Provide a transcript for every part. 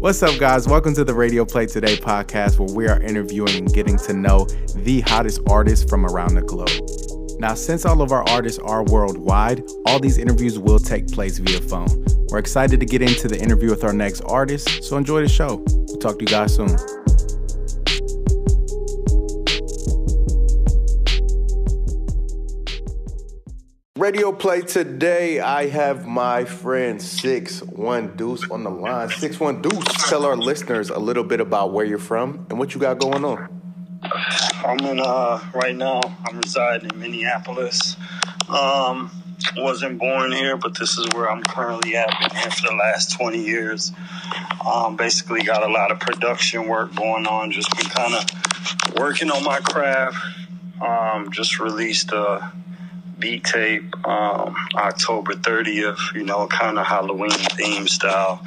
What's up, guys? Welcome to the Radio Play Today podcast, where we are interviewing and getting to know the hottest artists from around the globe. Now, since all of our artists are worldwide, all these interviews will take place via phone. We're excited to get into the interview with our next artist, so enjoy the show. We'll talk to you guys soon. Radio play today. I have my friend Six One Deuce on the line. Six One Deuce, tell our listeners a little bit about where you're from and what you got going on. I'm in uh right now. I'm residing in Minneapolis. Um, wasn't born here, but this is where I'm currently at. Been here for the last 20 years. Um, basically got a lot of production work going on. Just been kind of working on my craft. Um, just released a beat tape um, October 30th, you know, kind of Halloween theme style.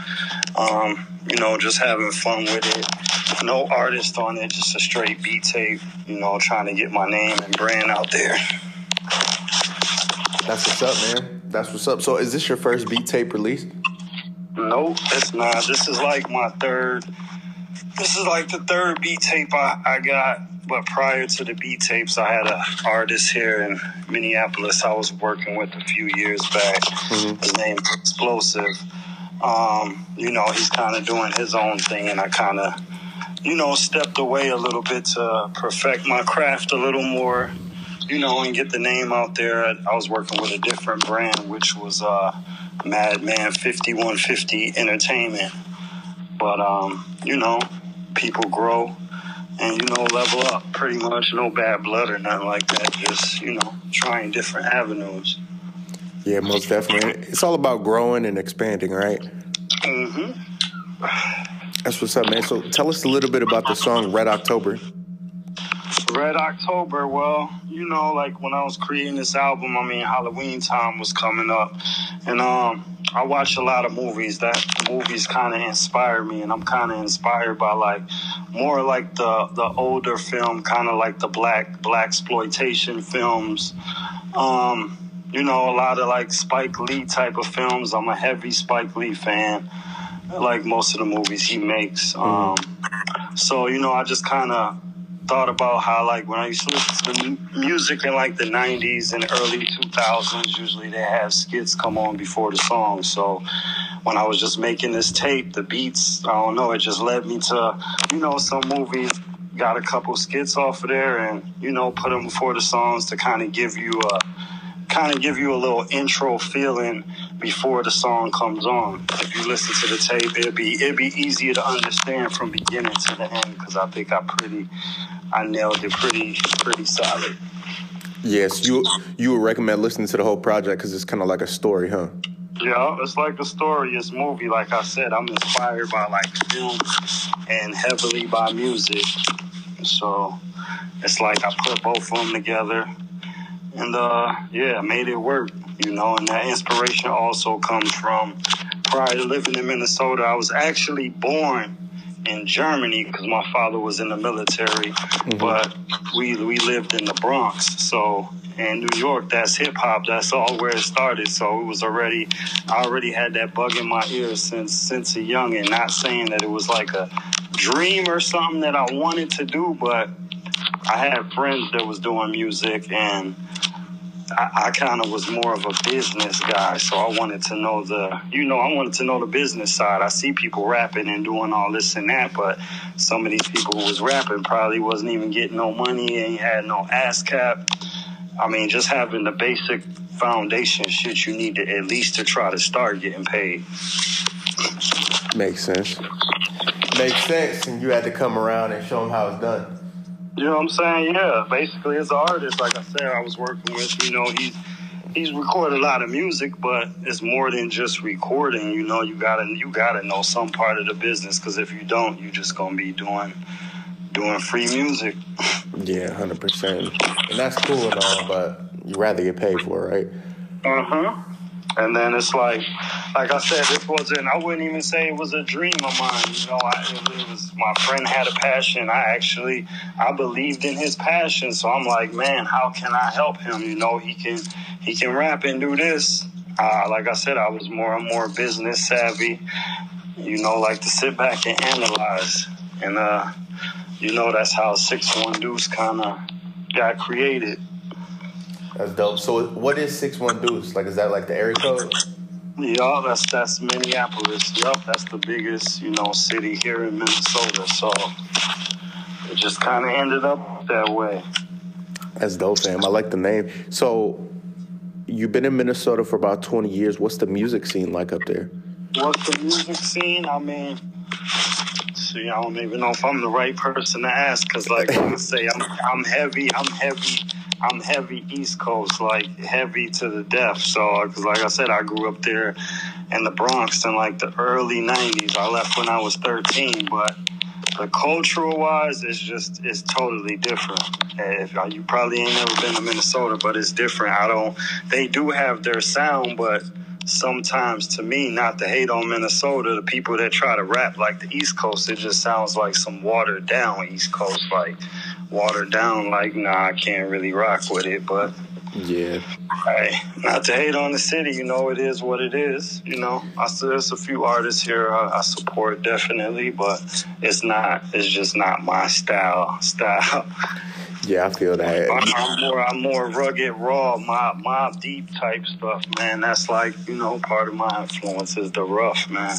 Um, you know, just having fun with it. No artist on it, just a straight beat tape, you know, trying to get my name and brand out there. That's what's up, man. That's what's up. So, is this your first beat tape release? Nope, it's not. This is like my third. This is like the third beat tape I, I got but prior to the beat tapes, I had an artist here in Minneapolis I was working with a few years back. Mm-hmm. His name Explosive. Um, you know, he's kind of doing his own thing, and I kind of, you know, stepped away a little bit to perfect my craft a little more, you know, and get the name out there. I was working with a different brand, which was uh, Madman 5150 Entertainment. But, um, you know, people grow and you know level up pretty much. No bad blood or nothing like that. Just you know trying different avenues. Yeah most definitely. It's all about growing and expanding right? Mm-hmm. That's what's up man. So tell us a little bit about the song red october red october well you know like when i was creating this album i mean halloween time was coming up and um I watch a lot of movies. That movies kind of inspire me, and I'm kind of inspired by like more like the the older film, kind of like the black black exploitation films. Um, you know, a lot of like Spike Lee type of films. I'm a heavy Spike Lee fan. Like most of the movies he makes. Um, so you know, I just kind of thought about how like when I used to listen to music in like the 90s and early 2000s, usually they have skits come on before the song. So when I was just making this tape, the beats, I don't know, it just led me to, you know, some movies. Got a couple skits off of there and, you know, put them before the songs to kind of give you a, kind of give you a little intro feeling before the song comes on. If you listen to the tape, it'd be it'd be easier to understand from beginning to the end because I think I pretty I nailed it pretty pretty solid. Yes, you you would recommend listening to the whole project because it's kind of like a story, huh? Yeah, it's like a story. It's movie. Like I said, I'm inspired by like film and heavily by music. So it's like I put both of them together, and uh, yeah, made it work. You know, and that inspiration also comes from prior to living in Minnesota. I was actually born in Germany because my father was in the military, mm-hmm. but we we lived in the Bronx. So in New York, that's hip hop. That's all where it started. So it was already I already had that bug in my ears since since a young, and not saying that it was like a dream or something that I wanted to do, but I had friends that was doing music and I, I kind of was more of a business guy, so I wanted to know the, you know, I wanted to know the business side. I see people rapping and doing all this and that, but some of these people who was rapping probably wasn't even getting no money and had no ASCAP. I mean, just having the basic foundation shit you need to at least to try to start getting paid. Makes sense. Makes sense, and you had to come around and show them how it's done. You know what I'm saying? Yeah, basically as an artist, like I said, I was working with, you know, he's he's recorded a lot of music, but it's more than just recording. You know, you gotta you gotta know some part of the business because if you don't, you're just gonna be doing doing free music. Yeah, hundred percent, and that's cool and all, but you rather get paid for it, right? Uh huh. And then it's like, like I said, this wasn't. I wouldn't even say it was a dream of mine. You know, I, it, was my friend had a passion. I actually, I believed in his passion. So I'm like, man, how can I help him? You know, he can, he can rap and do this. uh, like I said, I was more and more business savvy. You know, like to sit back and analyze, and uh, you know that's how Six One Deuce kind of got created. That's dope. So, what is Six One Deuce? Like, is that like the area code? Yeah, that's that's Minneapolis. Yup, that's the biggest you know city here in Minnesota. So it just kind of ended up that way. That's dope, fam. I like the name. So you've been in Minnesota for about 20 years. What's the music scene like up there? What's the music scene? I mean, see, I don't even know if I'm the right person to ask because, like I say, I'm I'm heavy. I'm heavy. I'm heavy East Coast, like heavy to the death. So, because like I said, I grew up there in the Bronx in like the early '90s. I left when I was 13, but the cultural wise, it's just it's totally different. If uh, you probably ain't never been to Minnesota, but it's different. I don't. They do have their sound, but sometimes to me, not to hate on Minnesota, the people that try to rap like the East Coast, it just sounds like some watered down East Coast, like watered down. Like nah, I can't really rock with it, but yeah. Hey, not to hate on the city, you know, it is what it is. You know, I there's a few artists here I, I, support definitely, but it's not. It's just not my style. Style. Yeah, I feel that. I'm more, I'm more rugged, raw, mob, Mobb Deep type stuff, man. That's like you know, part of my influence is the rough, man.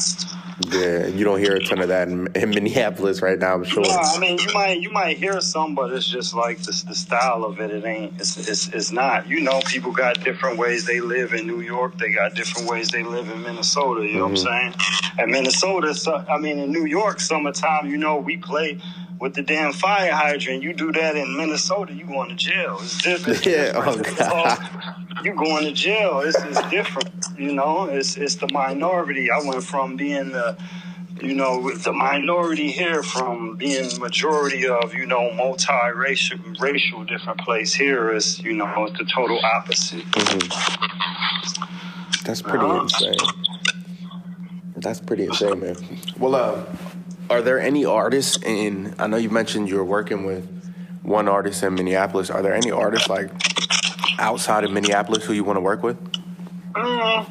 Yeah, you don't hear a ton of that in, in Minneapolis right now. I'm sure. No, I mean you might you might hear some, but it's just like the, the style of it. It ain't. It's, it's it's not. You know, people got different ways they live in New York. They got different ways they live in Minnesota. You know mm-hmm. what I'm mm-hmm. saying? And Minnesota, so, I mean, in New York, summertime, you know, we play with the damn fire hydrant. You do that in Minnesota, you going to jail. It's different. Yeah, oh God. You going to jail. It's, it's different. You know, it's it's the minority. I went from being the you know, the minority here from being majority of, you know, multi-racial, racial different place here is, you know, it's the total opposite. Mm-hmm. That's pretty uh-huh. insane. That's pretty insane, man. Well, uh, are there any artists in? I know you mentioned you're working with one artist in Minneapolis. Are there any artists like outside of Minneapolis who you want to work with? Uh,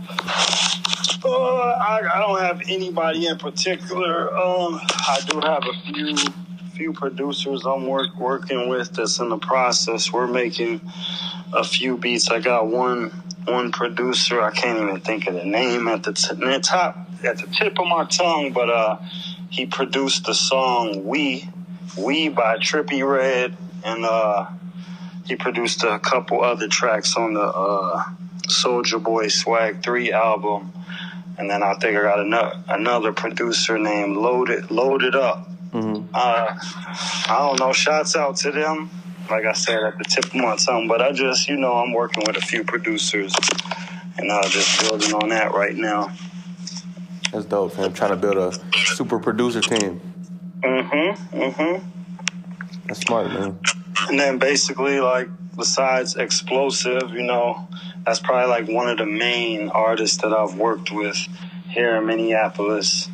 uh, I, I, don't have anybody in particular. Um, I do have a few few producers I'm work, working with that's in the process. We're making a few beats. I got one one producer. I can't even think of the name at the, t- the top at the tip of my tongue, but uh, he produced the song "We We" by Trippie Redd, and uh, he produced a couple other tracks on the uh, Soulja Boy Swag Three album. And then I think I got another another producer named Loaded Loaded Up. Mm-hmm. Uh, I don't know. Shouts out to them. Like I said, at the tip of my tongue. But I just, you know, I'm working with a few producers, and uh, just building on that right now. That's dope. I'm trying to build a super producer team. Mm-hmm. Mm-hmm. That's smart, man. And then basically, like, besides Explosive, you know, that's probably like one of the main artists that I've worked with here in Minneapolis.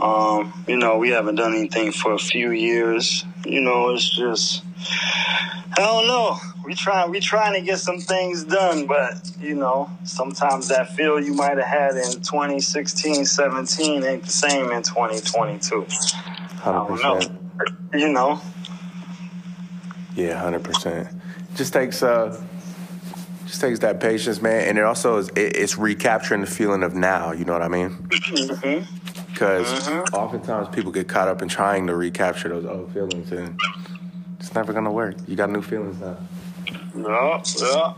Um, you know, we haven't done anything for a few years. You know, it's just I don't know we try we trying to get some things done, but you know, sometimes that feel you might have had in 2016, 17 ain't the same in 2022. 100%. I don't know. You know. Yeah, hundred percent. Just takes uh, just takes that patience, man, and it also is it, it's recapturing the feeling of now. You know what I mean? Mm-hmm. Because mm-hmm. oftentimes people get caught up in trying to recapture those old feelings, and it's never gonna work. You got new feelings now. Yeah, yeah.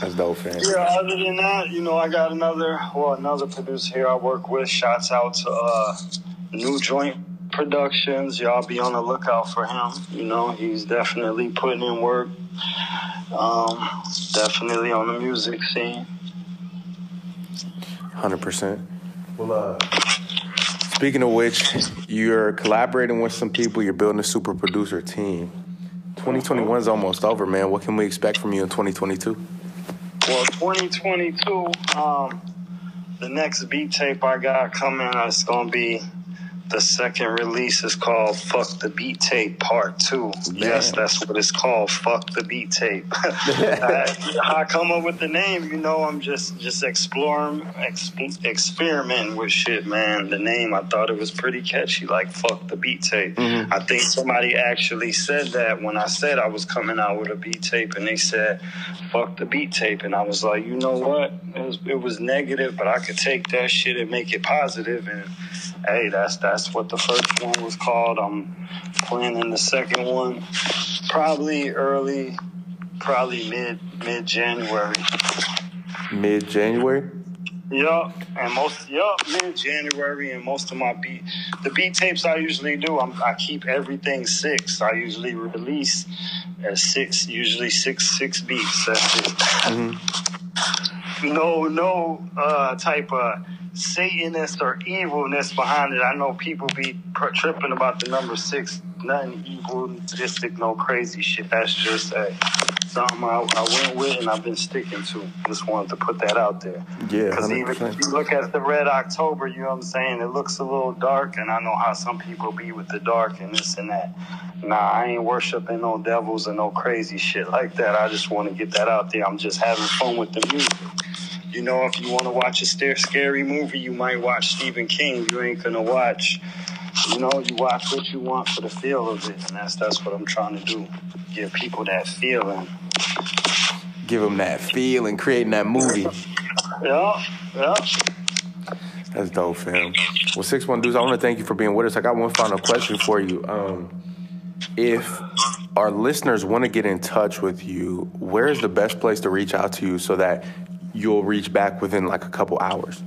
That's dope, fam. Yeah, other than that, you know, I got another, well, another producer here I work with. Shouts out to uh, New Joint Productions. Y'all be on the lookout for him. You know, he's definitely putting in work. Um, definitely on the music scene. 100%. Well, uh, speaking of which, you're collaborating with some people, you're building a super producer team. 2021 is almost over, man. What can we expect from you in 2022? Well, 2022, um, the next beat tape I got coming is going to be the second release is called "Fuck the Beat Tape Part 2. Yes, that's what it's called. "Fuck the Beat Tape." I, I come up with the name, you know, I'm just just exploring, exp- experimenting with shit, man. The name, I thought it was pretty catchy, like "Fuck the Beat Tape." Mm-hmm. I think somebody actually said that when I said I was coming out with a beat tape, and they said "Fuck the Beat Tape," and I was like, you know what? It was it was negative, but I could take that shit and make it positive, and hey, that's that's what the first one was called. I'm planning the second one probably early, probably mid mid January. Mid January. Yup, and most yup mid January, and most of my beat the beat tapes I usually do. I'm, I keep everything six. I usually release at six, usually six six beats. That's it. No no uh, type of Satanist or evilness behind it. I know people be tripping about the number six. Nothing evilistic, no crazy shit. That's just uh, something I, I went with and I've been sticking to. Just wanted to put that out there. Yeah, Because even if you look at the Red October, you know what I'm saying? It looks a little dark, and I know how some people be with the dark and this and that. Nah, I ain't worshiping no devils and no crazy shit like that. I just want to get that out there. I'm just having fun with the music. You know, if you want to watch a scary movie, you might watch Stephen King. You ain't gonna watch. You know, you watch what you want for the feel of it, and that's that's what I'm trying to do. Give people that feeling. Give them that feel and creating that movie. Yeah, yeah. That's dope, fam. Well, six one deuce, I want to thank you for being with us. I got one final question for you. Um, if our listeners want to get in touch with you, where is the best place to reach out to you so that you'll reach back within like a couple hours?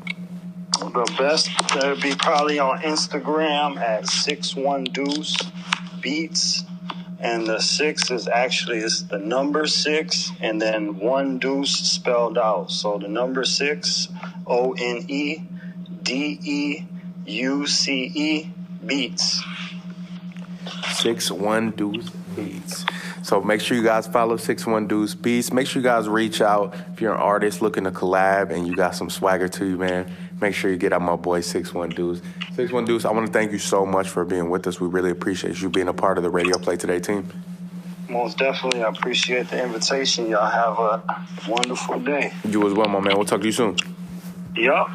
The best would be probably on Instagram at six one deuce beats, and the six is actually it's the number six and then one deuce spelled out. So the number six O N E D E U C E beats. Six One Deuce Beats. So make sure you guys follow Six One Deuce Beats. Make sure you guys reach out if you're an artist looking to collab and you got some swagger to you, man. Make sure you get out my boy Six One Deuce. Six One Deuce, I want to thank you so much for being with us. We really appreciate you being a part of the Radio Play Today team. Most definitely, I appreciate the invitation. Y'all have a wonderful day. You as well, my man. We'll talk to you soon. Yup.